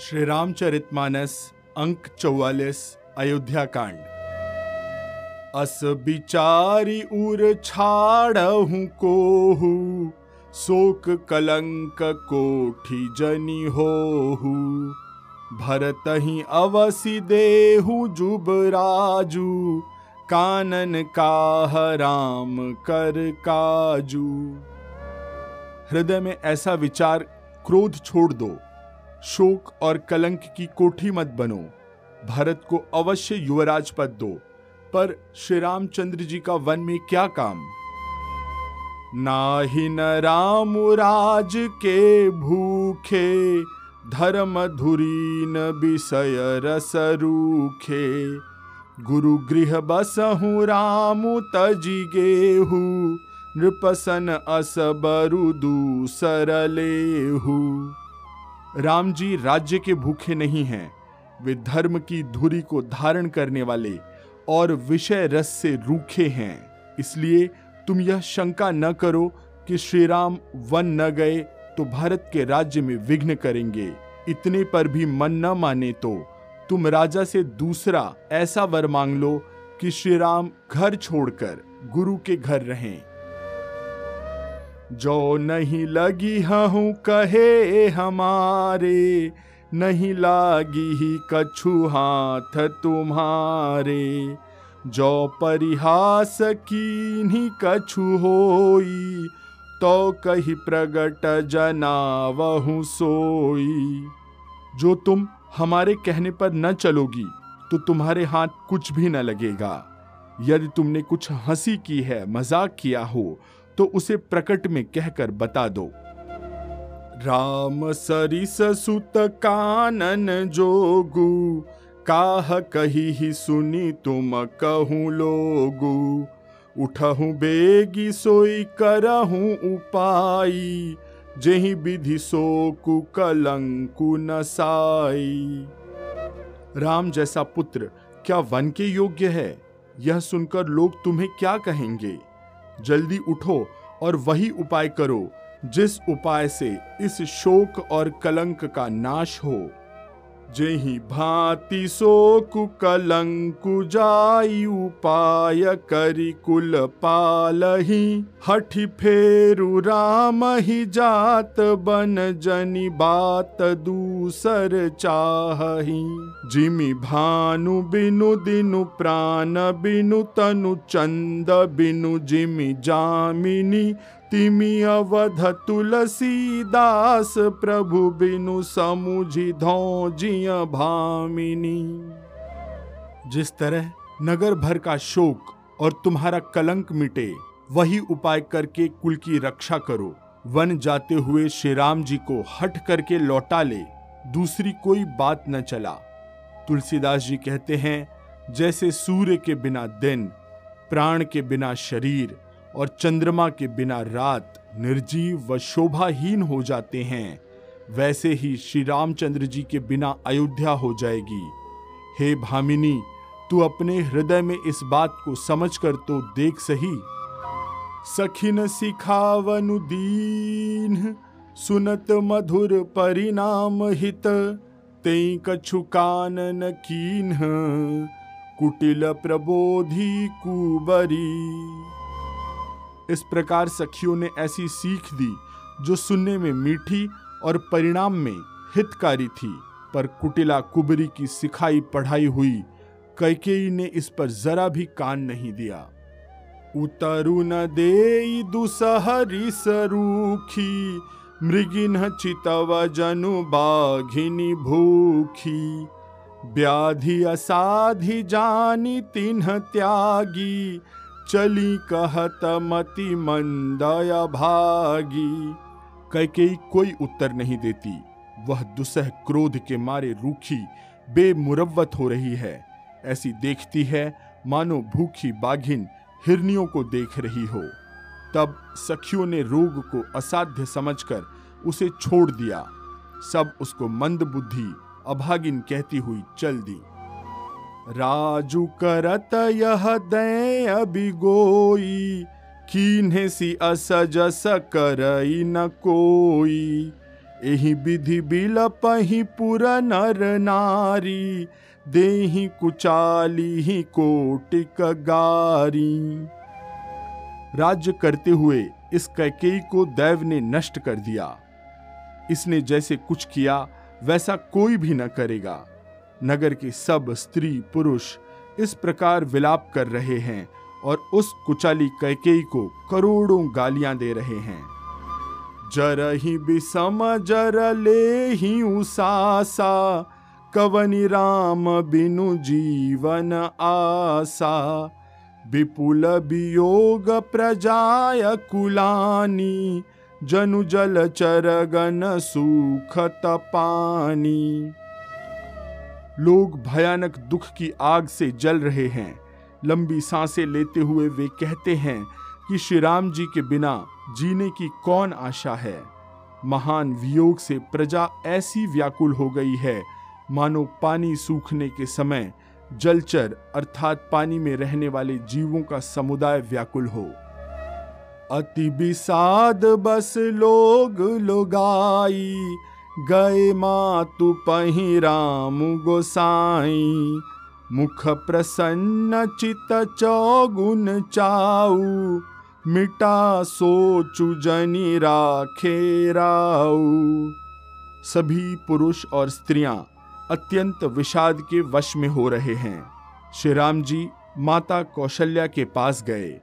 श्री रामचरितमानस अंक चौवालीस अयोध्या कांड अस बिचारी उर छाड़हूं कोहू, शोक कलंक कोठी जनी होहू। भरत ही अवसि देहु जुब राजू, कानन काह राम कर काजू। हृदय में ऐसा विचार क्रोध छोड़ दो। शोक और कलंक की कोठी मत बनो। भारत को अवश्य युवराज पद दो। पर श्री रामचंद्र जी का वन में क्या काम? नाहि न राम राज के भूखे धर्म धुरीन विषय रस रूखे। गुरु गृह बसहु राम तजी गेहू, नृपसन अस बरु दूसरलेहू राम जी राज्य के भूखे नहीं हैं। वे धर्म की धुरी को धारण करने वाले और विषय रस से रूखे हैं। इसलिए तुम यह शंका न करो कि श्री राम वन न गए तो भारत के राज्य में विघ्न करेंगे। इतने पर भी मन न माने तो तुम राजा से दूसरा ऐसा वर मांग लो कि श्री राम घर छोड़कर गुरु के घर रहें। जो नहीं लगी हूँ, कहे हमारे। नहीं लागी ही कछु हाथ तुम्हारे। जो परिहास की कछु होई तो कही प्रगट जनावहु सोई। जो तुम हमारे कहने पर न चलोगी तो तुम्हारे हाथ कुछ भी न लगेगा। यदि तुमने कुछ हँसी की है, मज़ाक किया हो तो उसे प्रकट में कहकर बता दो। राम सरिस सुत कानन जोगु, काह कही ही सुनी तुम कहूँ लोगु। उठहूँ बेगी सोई करहूँ उपाई, जही विधि सोकु कलंकु नसाई राम जैसा पुत्र, क्या वन के योग्य है? यह सुनकर लोग तुम्हें क्या कहेंगे? जल्दी उठो और वही उपाय करो जिस उपाय से इस शोक और कलंक का नाश हो। जेहि भांति शोक कलंकु जाई उपाय करी कुल पालही हठि फेरु राम ही जात बन जनि बात दूसर चाही जिमि भानु बिनु दिनु प्राण बिनु तनु चंद बिनु जिमि जामिनी तिमि अवध तुलसी दास प्रभु बिनु समुझी धौजिय भामिनी। जिस तरह नगर भर का शोक और तुम्हारा कलंक मिटे, वही उपाय करके कुल की रक्षा करो। वन जाते हुए श्री राम जी को हट करके लौटा ले, दूसरी कोई बात न चला। तुलसीदास जी कहते हैं, जैसे सूर्य के बिना दिन, प्राण के बिना शरीर और चंद्रमा के बिना रात निर्जीव व शोभाहीन हो जाते हैं। वैसे ही श्री रामचंद्र जी के बिना अयोध्या हो जाएगी। हे भामिनी, तू अपने हृदय में इस बात को समझ कर तो देख सही। सखिन सिखावनु दीन, सुनत मधुर परिणाम हित ते कछु कानन कीन कुटिल प्रबोधि कुबरी। इस प्रकार सखियों ने ऐसी सीख दी, जो सुनने में मीठी और परिणाम में हितकारी थी। पर कुटिला कुबरी की सिखाई पढ़ाई हुई, कैकेयी ने इस पर जरा भी कान नहीं दिया। उतरु न दे दुसहरी सरूखी, मृगिन चितव जनु बाघिनी भूखी। व्याधि असाधि जानी तिन्ह त्यागी चली कहत मति मंदया भागी। कैकेयी कोई उत्तर नहीं देती। वह दुसह क्रोध के मारे रूखी बेमुरवत हो रही है। ऐसी देखती है, मानो भूखी बाघिन हिरनियों को देख रही हो। तब सखियों ने रोग को असाध्य समझकर उसे छोड़ दिया। सब उसको मंद बुद्धि, अभागिन कहती हुई चल दी। राजू करत यह दे अबिगोई कीन्हे सी असजस करई न कोई। एही विधि बिल पही पुर नर नारी, देही कुचाली ही कोटिक गारी। राज्य करते हुए इस कैकेयी को दैव ने नष्ट कर दिया। इसने जैसे कुछ किया, वैसा कोई भी न करेगा। नगर के सब स्त्री, पुरुष इस प्रकार विलाप कर रहे हैं और उस कुचाली कैकेयी को करोड़ों गालियाँ दे रहे हैं। जर ही बिसम, जर ले ही उसासा, कवनि राम बिनु जीवन आसा। विपुल वियोग प्रजाय कुलानी, जनु जल चरगन सुखत पानी लोग भयानक दुख की आग से जल रहे हैं। लंबी साँसें लेते हुए वे कहते हैं कि श्री राम जी के बिना जीने की कौन आशा है? महान वियोग से प्रजा ऐसी व्याकुल हो गई है। मानो पानी सूखने के समय जलचर अर्थात पानी में रहने वाले जीवों का समुदाय व्याकुल हो। अति विषाद बस लोग लोगाई गए मातु पही राम गोसाई। मुख प्रसन्न चित चौगुन चाऊ। मिटा सोचु जनी राखे राऊ। सभी पुरुष और स्त्रियाँ अत्यंत विषाद के वश में हो रहे हैं। श्री राम जी माता कौशल्या के पास गए।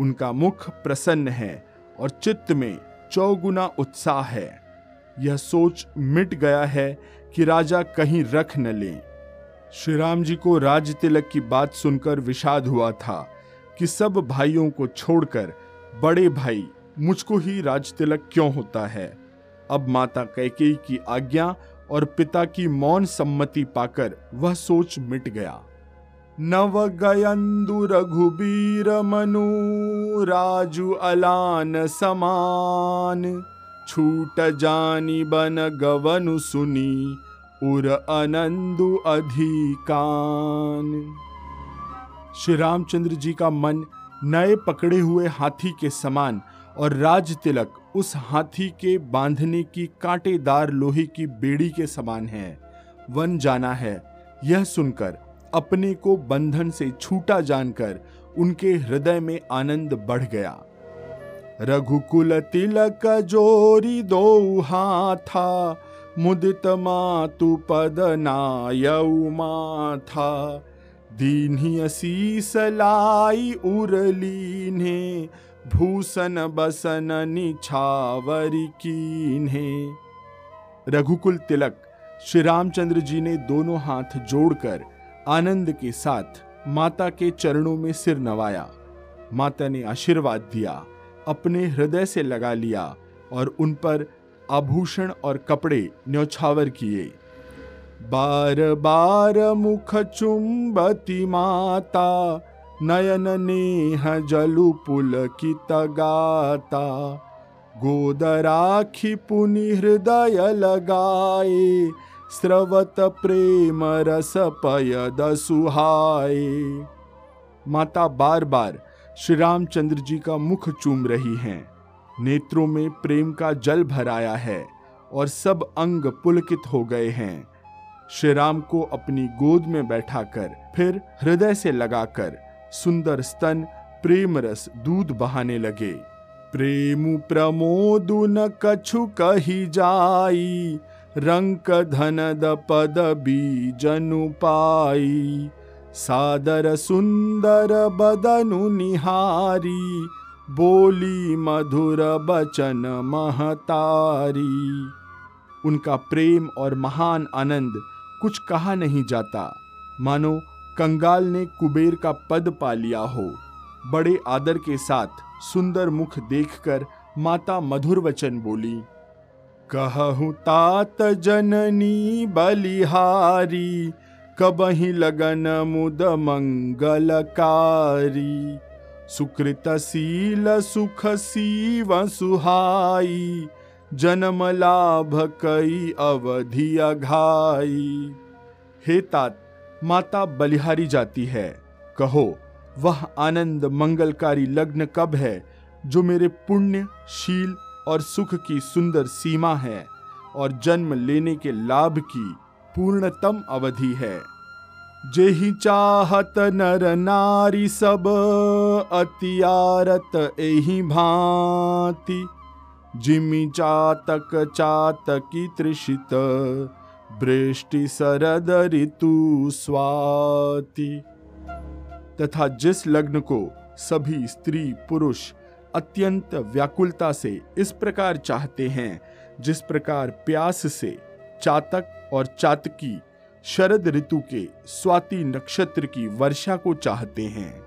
उनका मुख प्रसन्न है और चित्त में चौगुना उत्साह है। यह सोच मिट गया है कि राजा कहीं रख न लें। श्री राम जी को राज तिलक की बात सुनकर विषाद हुआ था कि सब भाइयों को छोड़कर बड़े भाई, मुझको ही राज तिलक क्यों होता है? अब माता कैकेयी की आज्ञा और पिता की मौन सम्मति पाकर वह सोच मिट गया। नव गयंदु रघुबीर मनु, राजू अलान समान। छूट जानी बन गवनु सुनी, उर अनंदु अधिकान। श्री रामचंद्र जी का मन नए पकड़े हुए हाथी के समान और राज तिलक उस हाथी के बांधने की कांटेदार लोहे की बेड़ी के समान है। वन जाना है, यह सुनकर अपने को बंधन से छूटा जानकर उनके हृदय में आनंद बढ़ गया। रघुकुल तिलक जोरी दो हाथा मुदित मातु पद नायऊ माथा। दीन्ही असीस लाई उरली ने भूषण बसन निछावरी कीन्हे। रघुकुल तिलक, श्री रामचंद्र जी ने दोनों हाथ जोड़कर आनंद के साथ माता के चरणों में सिर नवाया। माता ने आशीर्वाद दिया। अपने हृदय से लगा लिया और उन पर आभूषण और कपड़े न्यौछावर किए। बार बार मुख चुंबती माता, नयन नेह जलु पुल की तगाता। गोदराखी पुनि हृदय लगाए, स्रवत प्रेम रस पय सुहाए। माता बार बार श्री रामचंद्र जी का मुख चूम रही हैं। नेत्रों में प्रेम का जल भराया है और सब अंग पुलकित हो गए हैं। श्री राम को अपनी गोद में बैठाकर, फिर हृदय से लगाकर सुंदर स्तन प्रेम रस दूध बहाने लगे। प्रेम प्रमोद न कछु कही जाई रंक धन द पद बीजनु पाई। सादर सुंदर बदनु निहारी, बोली मधुर बचन महतारी। उनका प्रेम और महान आनंद कुछ कहा नहीं जाता। मानो, कंगाल ने कुबेर का पद पा लिया हो। बड़े आदर के साथ सुंदर मुख देखकर माता मधुर वचन बोली, कहूँ तात जननी बलिहारी कबही लगन मुद मंगलकारी सुकृत शील सुख सीव सुहाई। जन्म लाभ कई अवधि अघाई। हे तात, माता बलिहारी जाती है। कहो, वह आनंद मंगलकारी लग्न कब है, जो मेरे पुण्य, शील और सुख की सुंदर सीमा है, और जन्म लेने के लाभ की पूर्णतम अवधि है। जेहि चाहत नर नारी सब, अतियारत एहि भांति। जिमि चातक चातकी त्रिषित वृष्टि शरद ऋतु स्वाति। तथा जिस लग्न को सभी स्त्री पुरुष अत्यंत व्याकुलता से इस प्रकार चाहते हैं, जिस प्रकार प्यास से चातक और चातकी शरद ऋतु के स्वाति नक्षत्र की वर्षा को चाहते हैं।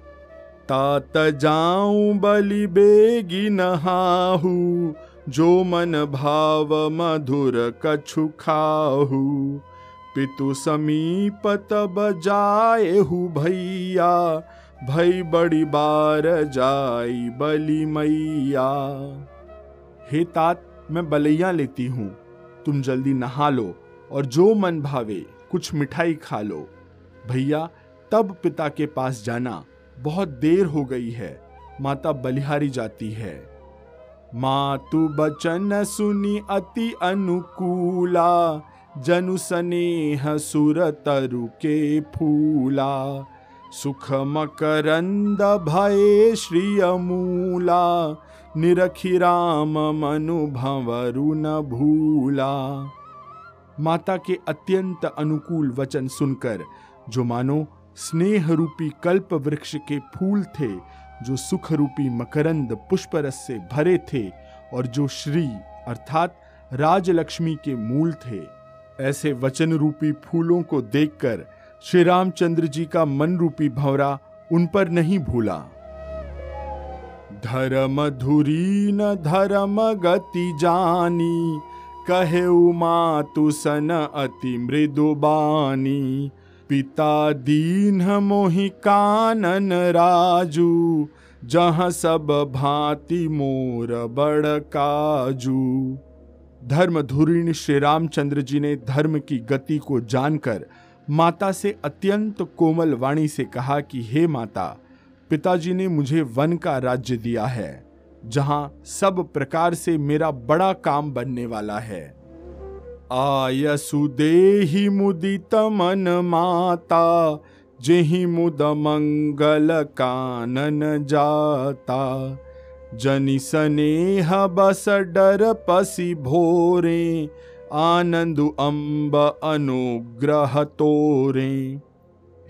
तात जाऊँ बलि बेगी नहाहू, जो मन भाव मधुर कछु खाहू। पितु समीप तब जाएहू भैया, भई बड़ी बार जाई बलि मैया। हे तात, मैं बलैया लेती हूँ। तुम जल्दी नहा लो और जो मन भावे, कुछ मिठाई खा लो। भैया, तब पिता के पास जाना बहुत देर हो गई है। माता बलिहारी जाती है। मातु बचन सुनी अति अनुकूला, जनु सनेह सुर तरु के फूला। सुख मकरंद भय श्री अमूला निरखी राम मनु भंवरु न भूला। माता के अत्यंत अनुकूल वचन सुनकर, जो मानो स्नेह रूपी कल्प वृक्ष के फूल थे, जो सुख रूपी मकरंद पुष्परस से भरे थे, और जो श्री, अर्थात राजलक्ष्मी के मूल थे। ऐसे वचन रूपी फूलों को देखकर श्री रामचंद्र जी का मन रूपी भंवरा उन पर नहीं भूला। धर्म धुरी न धर्म गति जानी कहे उमा तुसन अति मृदु बानी। पिता दीन मोहि कानन राजू, जहाँ सब भांति मोर बड़ काजू। धर्म धुरीण श्री रामचंद्र जी ने धर्म की गति को जानकर माता से अत्यंत कोमल वाणी से कहा कि, हे माता पिताजी ने मुझे वन का राज्य दिया है, जहाँ सब प्रकार से मेरा बड़ा काम बनने वाला है। मुदित मन माता, जेहि मुद मंगल कानन जाता। जनि स्नेह बस डर पसी भोरे, आनंद अम्ब अनुग्रह तोरे।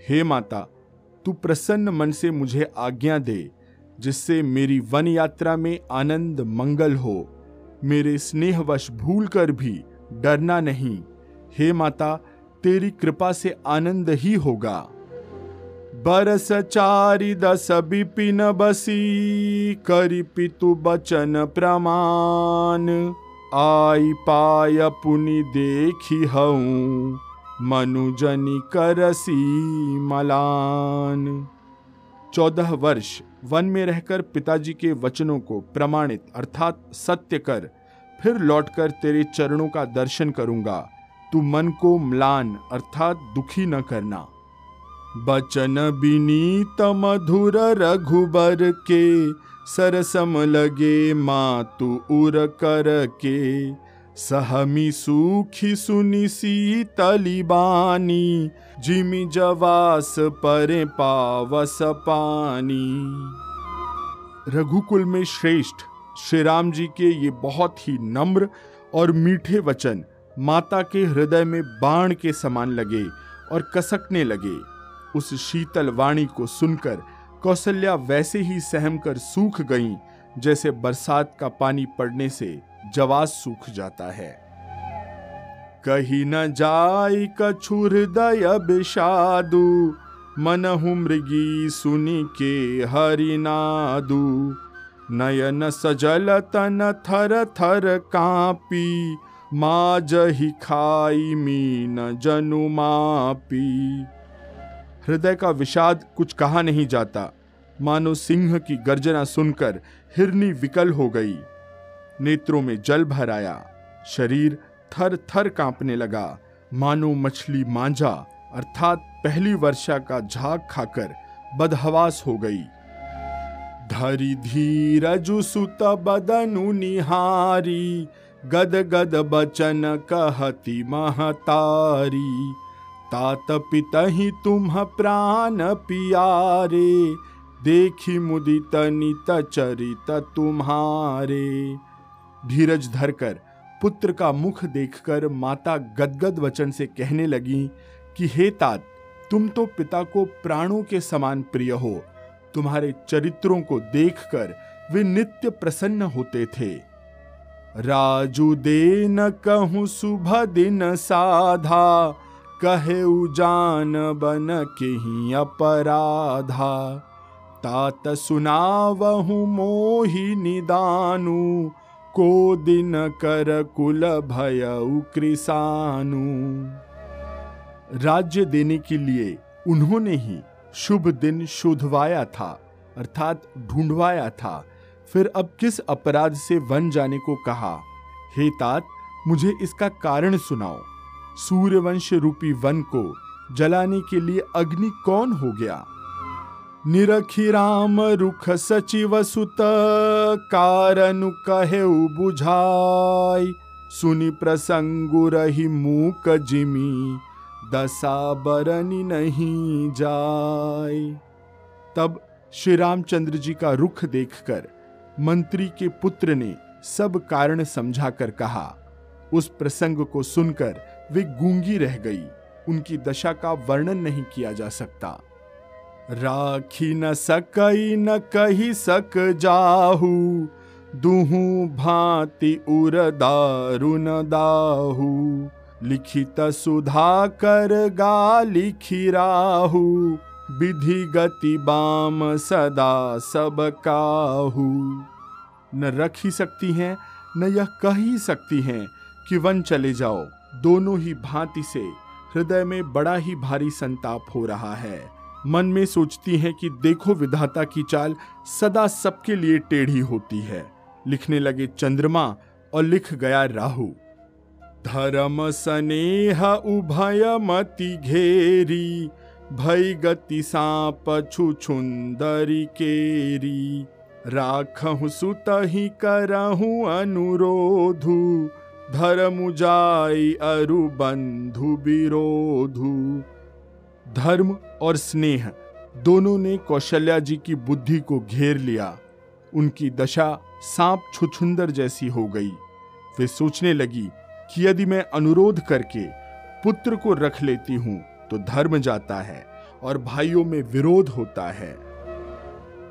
हे माता तू प्रसन्न मन से मुझे आज्ञा दे, जिससे मेरी वन यात्रा में आनंद मंगल हो। मेरे स्नेहवश भूल कर भी डरना नहीं। हे माता, तेरी कृपा से आनंद ही होगा। बरस चारि दस बिपिन बसी, करि पितु बचन प्रमाण। आई पाय पुनि देखी हूँ मनुजनी करसी मलान। चौदह वर्ष वन में रहकर पिताजी के वचनों को प्रमाणित, अर्थात सत्य कर, फिर लौटकर तेरे चरणों का दर्शन करूँगा। तू मन को म्लान, अर्थात दुखी न करना। बचन बिनीत मधुर रघुबर के, सरसम लगे मातु उर कर के। सहमी सुखी सुनी सीतली बानी जिमी जवास परे पावस पानी। रघुकुल में श्रेष्ठ श्री राम जी के ये बहुत ही नम्र और मीठे वचन माता के हृदय में बाण के समान लगे और कसकने लगे। उस शीतल वाणी को सुनकर कौशल्या वैसे ही सहम कर सूख गईं, जैसे बरसात का पानी पड़ने से। जवास सूख जाता है। कही न जाय कछु हृदय विषादु मनहु मृगी सुनि के हरिनादु नयन सजल तन थर थर कापी मा जही खाई मीन जनु मापी। हृदय का विषाद कुछ कहा नहीं जाता। मानो सिंह की गर्जना सुनकर हिरनी विकल हो गई। नेत्रों में जल भर आया शरीर थर थर कांपने लगा। मानो मछली मांझा अर्थात पहली वर्षा का झाग खाकर बदहवास हो गई। धरी धीरजु सुत बदनु निहारी, गद गद बचन कहती महतारी। तात पितहि तुम प्राण पियारे, देखी मुदित नित चरित तुम्हारे। धीरज धरकर पुत्र का मुख देखकर माता गदगद वचन से कहने लगी कि, हे तात, तुम तो पिता को प्राणों के समान प्रिय हो। तुम्हारे चरित्रों को देखकर वे नित्य प्रसन्न होते थे। राजू दे न कहूँ सुबह दिन साधा, कहे उजान बन के ही अपराधा। तात सुनावहु मोहि निदानु को दिन कर कुल भय कृसानु राज्य देने के लिए उन्होंने ही शुभ दिन शोधवाया था, अर्थात ढूंढवाया था। फिर अब किस अपराध से वन जाने को कहा? हे तात, मुझे इसका कारण सुनाओ। सूर्यवंश रूपी वन को जलाने के लिए अग्नि कौन हो गया? निरखी राम रुख सचिव सुत, कारण कहे बुझाई। सुनि प्रसंगु रही मूक जिमी, दशा बरनी नहीं जाय तब श्री रामचंद्र जी का रुख देखकर मंत्री के पुत्र ने सब कारण समझाकर कहा। उस प्रसंग को सुनकर वे गूँगी रह गई। उनकी दशा का वर्णन नहीं किया जा सकता। राखी न सकई न कही सक जाहू, दुहू भांति उर दारुन दाहू। लिखित सुधा कर गा लिखी राहू, विधि गति बाम सदा सब काहू। न रख ही सकती हैं, न यह कह ही सकती हैं कि वन चले जाओ। दोनों ही भांति से हृदय में बड़ा ही भारी संताप हो रहा है। मन में सोचती हैं कि देखो विधाता की चाल सदा सबके लिए टेढ़ी होती है। लिखने लगे चंद्रमा और लिख गया राहु। धर्म स्नेह उभय मति घेरी, भय गति सांप छुछुंदरी केरी। राखहु सुत ही करहु अनुरोधु, धर्म जाई अरु बंधु विरोधु धर्म और स्नेह, दोनों ने कौशल्या जी की बुद्धि को घेर लिया। उनकी दशा सांप छुछुंदर जैसी हो गई। वे सोचने लगी कि यदि मैं अनुरोध करके पुत्र को रख लेती हूँ तो धर्म जाता है और भाइयों में विरोध होता है।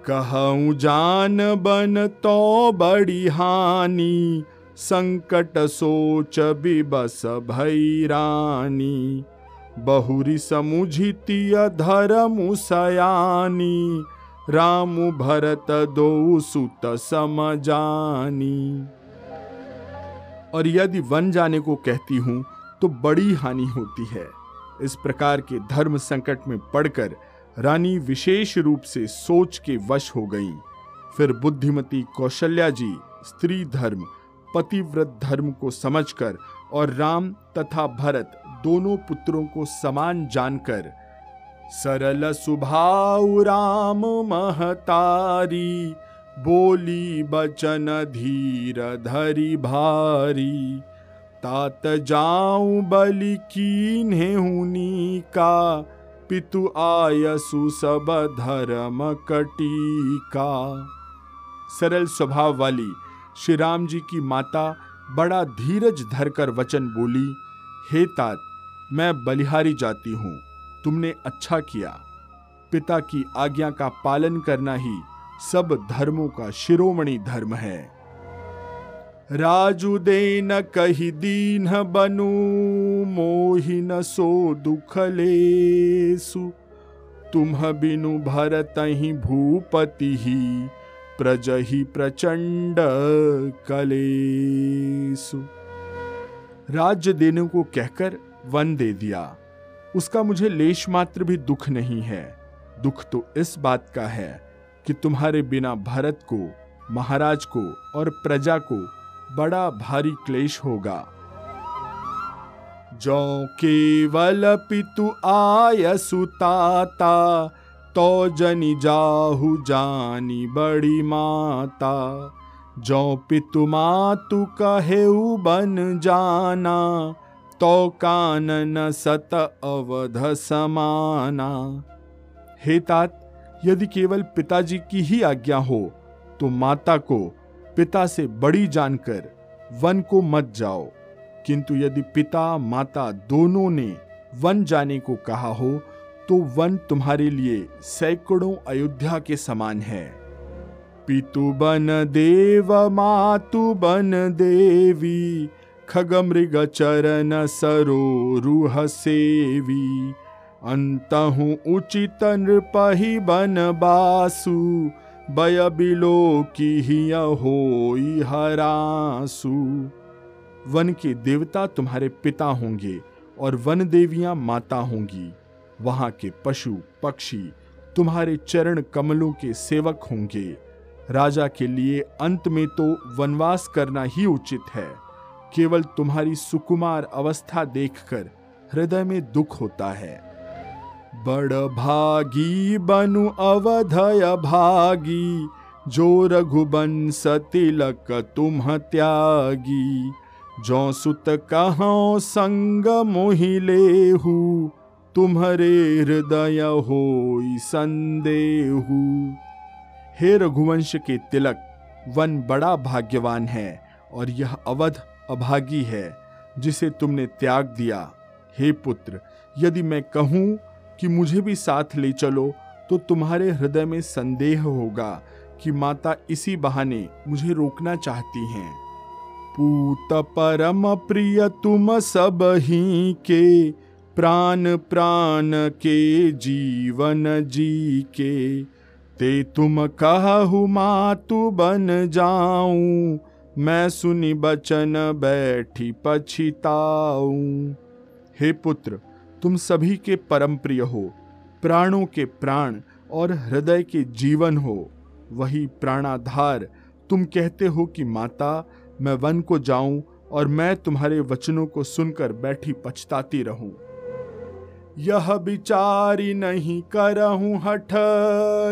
कहूँ, जान बन तो बड़ी हानि, संकट सोच बिबस भई रानी। बहुरी समुझितिय धर्म सयानी, राम भरत दो सुत समजानी। और यदि वन जाने को कहती हूँ तो बड़ी हानि होती है। इस प्रकार के धर्म संकट में पड़कर रानी विशेष रूप से सोच के वश हो गई। फिर बुद्धिमती कौशल्या जी स्त्री धर्म, पतिव्रत धर्म को समझकर और राम तथा भरत दोनों पुत्रों को समान जानकर, सरल सुभाव राम महतारी, बोली बचन धीर धरी भारी, तात जाऊँ बलि कीन्हे का पितु आयसु सब धर्म कटीका। सरल स्वभाव वाली श्री राम जी की माता बड़ा धीरज धरकर वचन बोली, हे तात मैं बलिहारी जाती हूँ। तुमने अच्छा किया। पिता की आज्ञा का पालन करना ही सब धर्मों का शिरोमणि धर्म है। राजू दे न कही दीन बनू, मोहि न सो दुख लेसु। तुम बिनु भरत ही भूपति ही प्रजहि प्रचंड कलेसु। राज्य देने को कहकर वन दे दिया। उसका मुझे लेश मात्र भी दुख नहीं है। दुख तो इस बात का है कि तुम्हारे बिना भरत को, महाराज को और प्रजा को बड़ा भारी क्लेश होगा। जो केवल पितु आय तो जनि जाहु जानी बड़ी माता। जो पितु मातु कहे बन जाना तो कानन सत अवध समाना। हे तात, यदि केवल पिताजी की ही आज्ञा हो तो माता को, पिता से बड़ी जानकर, वन को मत जाओ। किंतु यदि पिता, माता दोनों ने वन जाने को कहा हो तो वन तुम्हारे लिए सैकड़ों अयोध्या के समान है। पितु बन देव, मातु बन देवी खग मृग चरण सरो रूह सेवी अंतहु उचित नृपहि बन बासु बय बिलो की हो हरासु। वन के देवता तुम्हारे पिता होंगे और वन देवियाँ माता होंगी। वहाँ के पशु, पक्षी तुम्हारे चरण कमलों के सेवक होंगे। राजा के लिए अंत में तो वनवास करना ही उचित है। केवल तुम्हारी सुकुमार अवस्था देखकर हृदय में दुख होता है। बड़ भागी बनु अवधय भागी, जो रघुबंश तिलक तुम त्यागी। जो सुत कहो संग मोहिलेहू तुम्हारे हृदय हो संदेहू। हे रघुवंश के तिलक, वन बड़ा भाग्यवान है और यह अवध अभागी है, जिसे तुमने त्याग दिया। हे पुत्र, यदि मैं कहूँ कि मुझे भी साथ ले चलो तो तुम्हारे हृदय में संदेह होगा कि माता इसी बहाने मुझे रोकना चाहती हैं। पूत परम प्रिय तुम सब ही के, प्राण प्राण के, जीवन जी के। ते तुम कहु मातु बन जाऊँ मैं सुनी बचन बैठी पछिताऊ। हे पुत्र, तुम सभी के परम प्रिय हो, प्राणों के प्राण और हृदय के जीवन हो, वही प्राणाधार तुम कहते हो कि माता, मैं वन को जाऊँ और मैं तुम्हारे वचनों को सुनकर बैठी पछताती रहूँ। यह विचारी नहीं करहूं, हठ,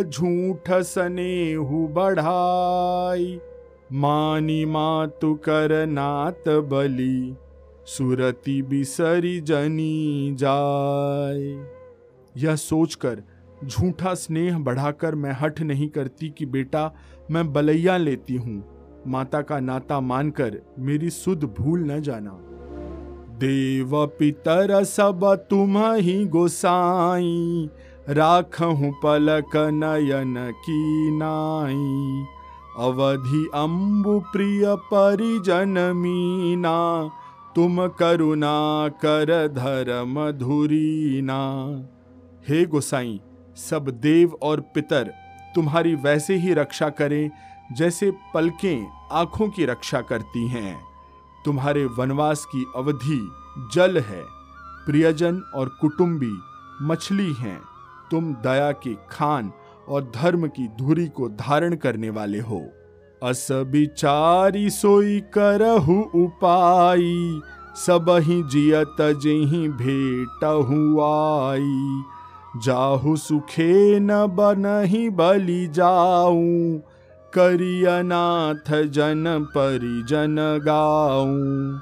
झूठ सने सनेहु बढ़ाई। मानी मातु कर नात बली, सुरति बिसरी जनी जाय। यह सोचकर झूठा स्नेह बढ़ाकर मैं हठ नहीं करती कि बेटा, मैं बलैया लेती हूँ। माता का नाता मानकर मेरी सुध भूल न जाना। देव पितर सब तुम ही गोसाई राख हूँ पलक नयन की नाई। अवधि अम्बु प्रिय परिजन मीना तुम करुणा कर धर्म धुरीना हे गोसाई, सब देव और पितर, तुम्हारी वैसे ही रक्षा करें, जैसे पलकें आँखों की रक्षा करती हैं। तुम्हारे वनवास की अवधि जल है। प्रियजन और कुटुंबी, मछली हैं। तुम दया के खान और धर्म की धुरी को धारण करने वाले हो। अस बिचारी सोई करहु उपाई, सब ही जियत जही भेट आई। जाहु सुखे न बनही बलि जाऊ करियनाथ जन परिजन गाऊं।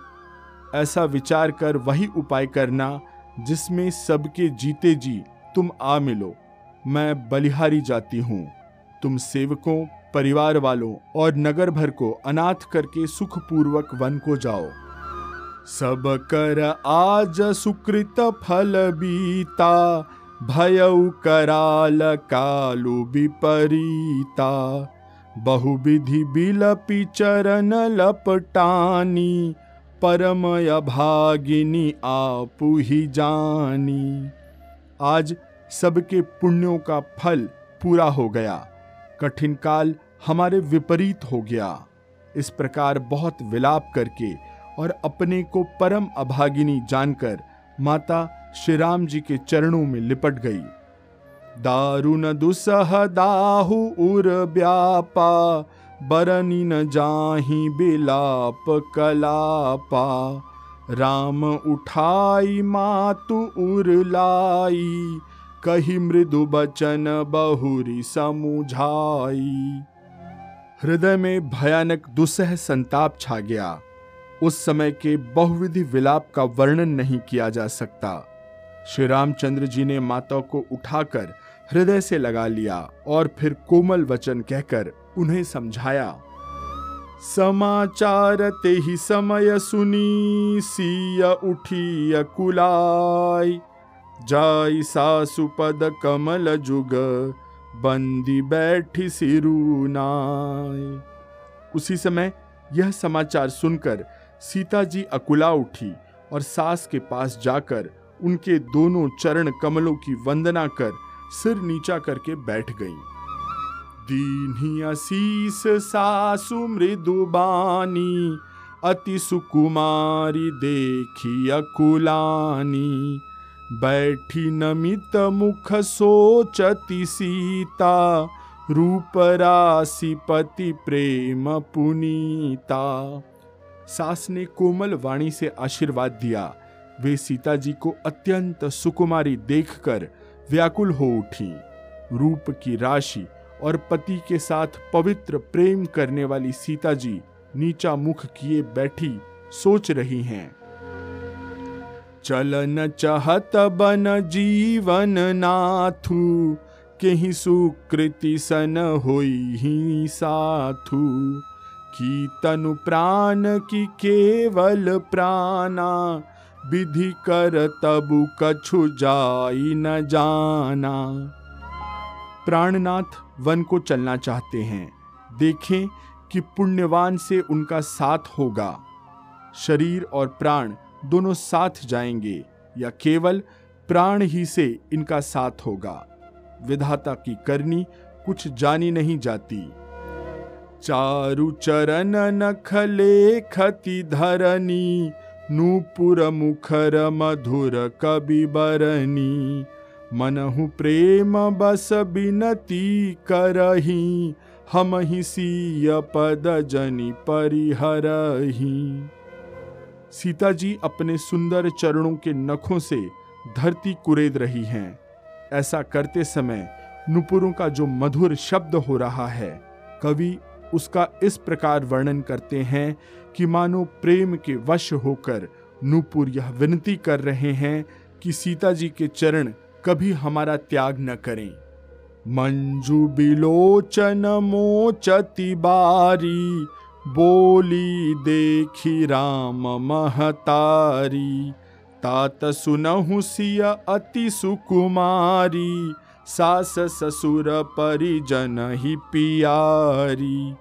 ऐसा विचार कर वही उपाय करना जिसमें सबके जीते जी तुम आ मिलो। मैं बलिहारी जाती हूँ। तुम सेवकों परिवार वालों और नगर भर को अनाथ करके सुखपूर्वक वन को जाओ। सब कर आज सुकृत फल बीता भय कराल कालु विपरीता। बहुविधि बिलपि चरण लपटानी, परमय भागिनी आपु ही जानी। आज सबके पुण्यों का फल पूरा हो गया। कठिन काल हमारे विपरीत हो गया। इस प्रकार बहुत विलाप करके और अपने को परम अभागिनी जानकर माता श्री राम जी के चरणों में लिपट गई। दारुण दुसह दाहु उर व्यापा बरनी न जाही बिलाप कलापा। राम उठाई मातु उर लाई कही मृदु बचन बहुरी समुझाई। हृदय में भयानक दुसह संताप छा गया। उस समय के बहुविधि विलाप का वर्णन नहीं किया जा सकता। श्री रामचंद्र जी ने माता को उठाकर हृदय से लगा लिया और फिर कोमल वचन कहकर उन्हें समझाया, समाचार ते ही समय सुनी, सिया उठी अकुलाई। जाई सासु पद कमल जुग, बंदी बैठी सिरुनाई उसी समय यह समाचार सुनकर सीता जी अकुला उठी और सास के पास जाकर उनके दोनों चरण कमलों की वंदना कर सिर नीचा करके बैठ गईं। दीन्ही असीस सासु मृदुबानी अति सुकुमारी देखी अकुलानी बैठी नमित मुख सोचती सीता, रूप राशि पति प्रेम पुनीता। सास ने कोमल वाणी से आशीर्वाद दिया। वे सीता जी को अत्यंत सुकुमारी देखकर व्याकुल हो उठी। रूप की राशि और पति के साथ पवित्र प्रेम करने वाली सीता जी नीचा मुख किए बैठी सोच रही हैं। चलन चहत बन जीवन नाथु के सुकृति सन होई ही साथु। की तनु प्राण की केवल प्राणा, विधि कर तबु कछु जाई न जाना। प्राणनाथ वन को चलना चाहते हैं। देखें कि पुण्यवान से उनका साथ होगा। शरीर और प्राण दोनों साथ जाएँगे, या केवल प्राण ही से इनका साथ होगा। विधाता की करनी कुछ जानी नहीं जाती। चारु चरण नखले खति धरनी, नूपुर मुखर मधुर कवि बरनी। मनहु प्रेम बस बिनती करही, हम ही सीय पद जनि परिहरही। सीता जी अपने सुंदर चरणों के नखों से धरती कुरेद रही हैं। ऐसा करते समय नुपुरों का जो मधुर शब्द हो रहा है, कवि उसका इस प्रकार वर्णन करते हैं कि मानो प्रेम के वश होकर नूपुर यह विनती कर रहे हैं कि सीता जी के चरण कभी हमारा त्याग न करें। मंजू बिलोचन मोचति बारी बोली देखी राम महतारी, तात सुनहु सिया अति सुकुमारी, सास ससुर परिजन ही पियारी।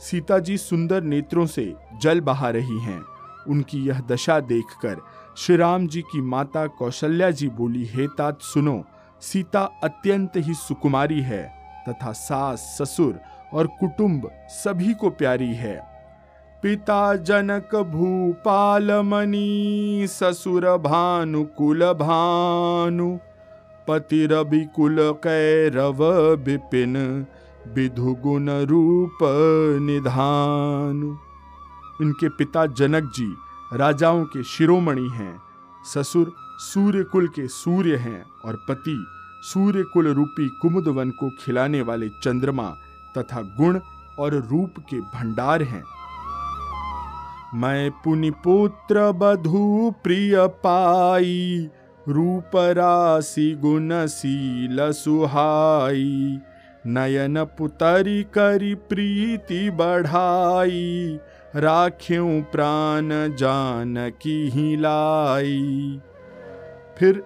सीता जी सुंदर नेत्रों से जल बहा रही हैं। उनकी यह दशा देखकर श्री राम जी की माता कौशल्या जी बोली, हे तात सुनो, सीता अत्यंत ही सुकुमारी है तथा सास ससुर और कुटुंब सभी को प्यारी है। पिता जनक भूपाल मनी ससुर भानु कुल भानु, पति रवि कुल कैरव विपिन, विधु गुण रूप निधान। इनके पिता जनक जी राजाओं के शिरोमणि हैं। ससुर सूर्य कुल के सूर्य हैं और पति सूर्य कुल रूपी कुमुद वन को खिलाने वाले चंद्रमा तथा गुण और रूप के भंडार हैं। मैं पुनि पुत्र बधु प्रिय पाई रूप राशि गुण गुणशील सुहाई, नयन पुतरी करी प्रीति बढ़ाई, राख्यों प्राण जान की ही लाई। फिर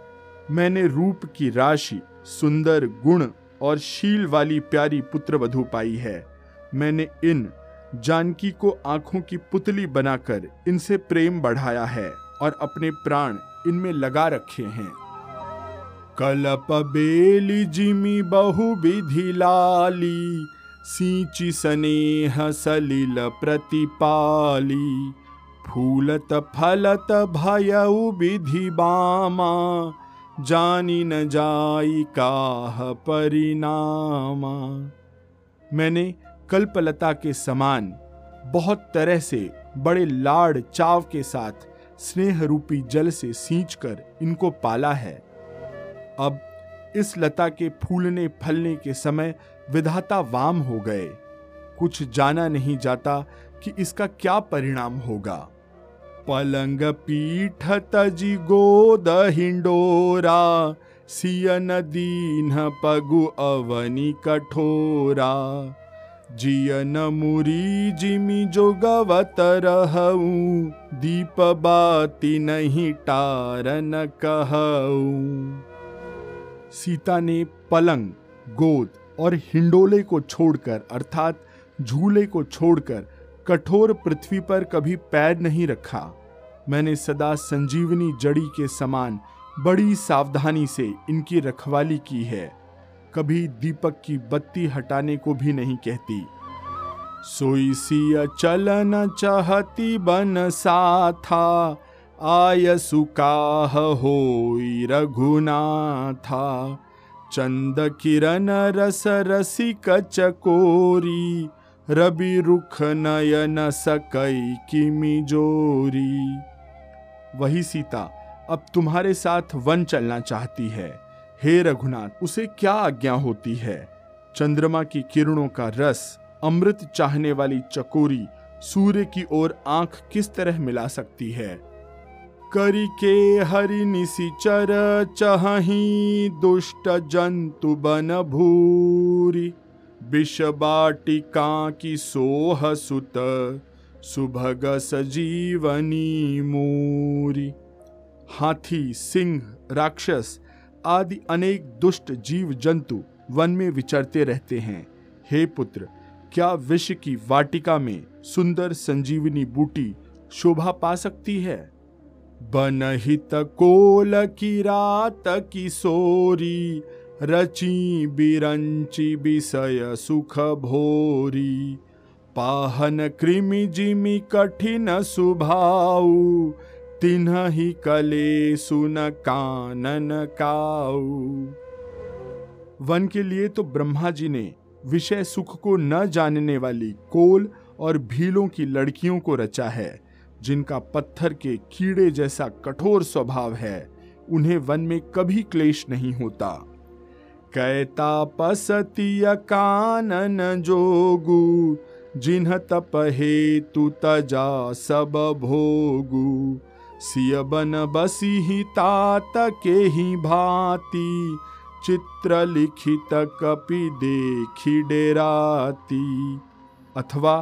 मैंने रूप की राशि, सुंदर गुण और शील वाली प्यारी पुत्र वधु पाई है। मैंने इन जानकी को आँखों की पुतली बनाकर इनसे प्रेम बढ़ाया है और अपने प्राण इनमें लगा रखे हैं। कलप बेली जिमी बहु विधि लाली, सींची स्नेह सलिल प्रतिपाली। फूलत फलत भय विधि बामा जानी न जाई काह परिणामा। मैंने कल्पलता के समान बहुत तरह से बड़े लाड़ चाव के साथ स्नेह रूपी जल से सींचकर इनको पाला है। अब इस लता के फूलने फलने के समय विधाता वाम हो गए। कुछ जाना नहीं जाता कि इसका क्या परिणाम होगा। पलंग पीठ तजी गोद हिंडोरा सियन दीन पगु अवनी कठोरा। जियन मुरी जिमि जो गवत रहऊ, दीप बाती नहीं टारन कहऊ। सीता ने पलंग, गोद और हिंडोले को छोड़कर, अर्थात झूले को छोड़कर कठोर पृथ्वी पर कभी पैर नहीं रखा। मैंने सदा संजीवनी जड़ी के समान बड़ी सावधानी से इनकी रखवाली की है। कभी दीपक की बत्ती हटाने को भी नहीं कहती। सोई सिया चलन चाहती बन सा था आय सुकाह हो रघुनाथा। चंद किरण रस रसिक चकोरी रवि रुख नयन सकई किमि जोरी। वही सीता, अब तुम्हारे साथ वन चलना चाहती है। हे रघुनाथ, उसे क्या आज्ञा होती है? चंद्रमा की किरणों का रस, अमृत चाहने वाली चकोरी, सूर्य की ओर आँख किस तरह मिला सकती है? करी के हरि निशिचर चही दुष्ट जंतु बन भूरी। विष बाटिका की सोह सुत सुभग सजीवनी मूरी हाथी, सिंह, राक्षस आदि अनेक दुष्ट जीव जंतु वन में विचरते रहते हैं। हे पुत्र, क्या विष की वाटिका में सुंदर संजीवनी बूटी शोभा पा सकती है? बनहित कोल की रात किशोरी रची बिरंची विषय सुख भोरी पाहन कृमि जिमि कठिन सुभाऊ तिन्ह ही कले सुन कानन काऊ। वन के लिए तो ब्रह्मा जी ने विषय सुख को न जानने वाली कोल और भीलों की लड़कियों को रचा है, जिनका पत्थर के कीड़े जैसा कठोर स्वभाव है, उन्हें वन में कभी क्लेश नहीं होता। कैता पसतिय कानन जोगु, जिन्ह तप हेतु तजा सब भोगु। सिय बन बसी तात के ही भांति चित्र लिखित कपि देखी डेराती। अथवा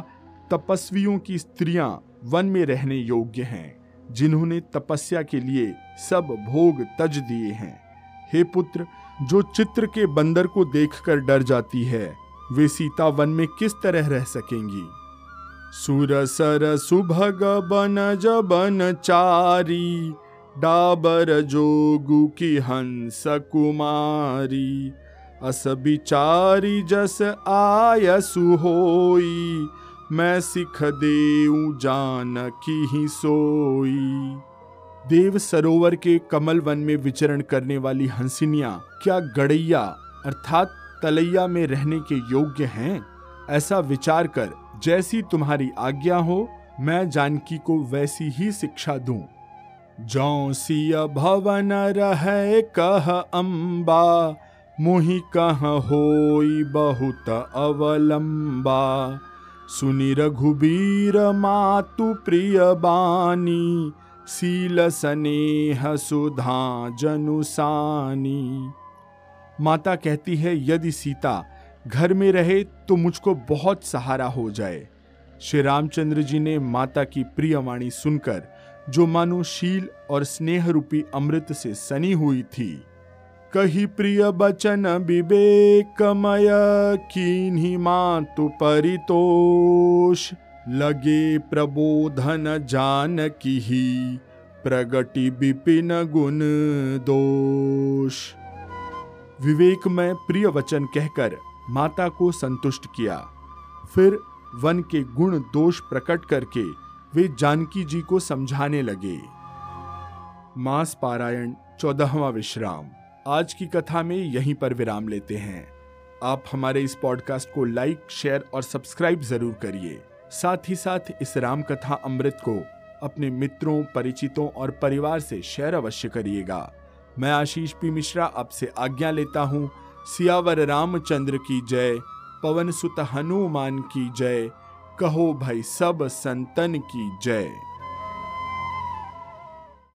तपस्वियों की स्त्रियाँ वन में रहने योग्य हैं, जिन्होंने तपस्या के लिए सब भोग तज दिए हैं। हे पुत्र जो चित्र के बंदर को देखकर डर जाती है, वे सीता वन में किस तरह रह सकेंगी? सुर सर सुभग बन जबन चारी, डाबर जोगु की हंस कुमारी। अस बिचारी जस आय सुहोई मैं सिख देऊ जान की ही सोई। देव सरोवर के कमल वन में विचरण करने वाली हंसिनिया क्या गड़ैया, अर्थात तलैया में रहने के योग्य हैं? ऐसा विचार कर, जैसी तुम्हारी आज्ञा हो, मैं जानकी को वैसी ही शिक्षा दूँ। जौसिय भवन रहे कह अम्बा मुहि कह होई बहुत अवलंबा। सुनि रघुबीर मातु प्रिय बानी सील स्नेह सुधा जनुसानी माता कहती है, यदि सीता घर में रहे तो मुझको बहुत सहारा हो जाए। श्री रामचंद्र जी ने माता की प्रिय वाणी सुनकर, जो मानो शील और स्नेह रूपी अमृत से सनी हुई थी, कही, प्रिय बचन विवेकमय, कीन्ही मातु परितोष लगे प्रबोधन जान की ही, प्रगति विपिन गुण दोष। विवेक में प्रिय वचन कहकर माता को संतुष्ट किया। फिर वन के गुण दोष प्रकट करके वे जानकी जी को समझाने लगे। मास पारायण, चौदहवा विश्राम। आज की कथा में यहीं पर विराम लेते हैं। आप हमारे इस पॉडकास्ट को लाइक, शेयर और सब्सक्राइब ज़रूर करिए। साथ ही साथ इस राम कथा अमृत को अपने मित्रों, परिचितों और परिवार से शेयर अवश्य करिएगा। मैं आशीष पी मिश्रा आपसे आज्ञा लेता हूँ। सियावर रामचंद्र की जय। पवन सुत हनुमान की जय। कहो भाई सब संतन की जय।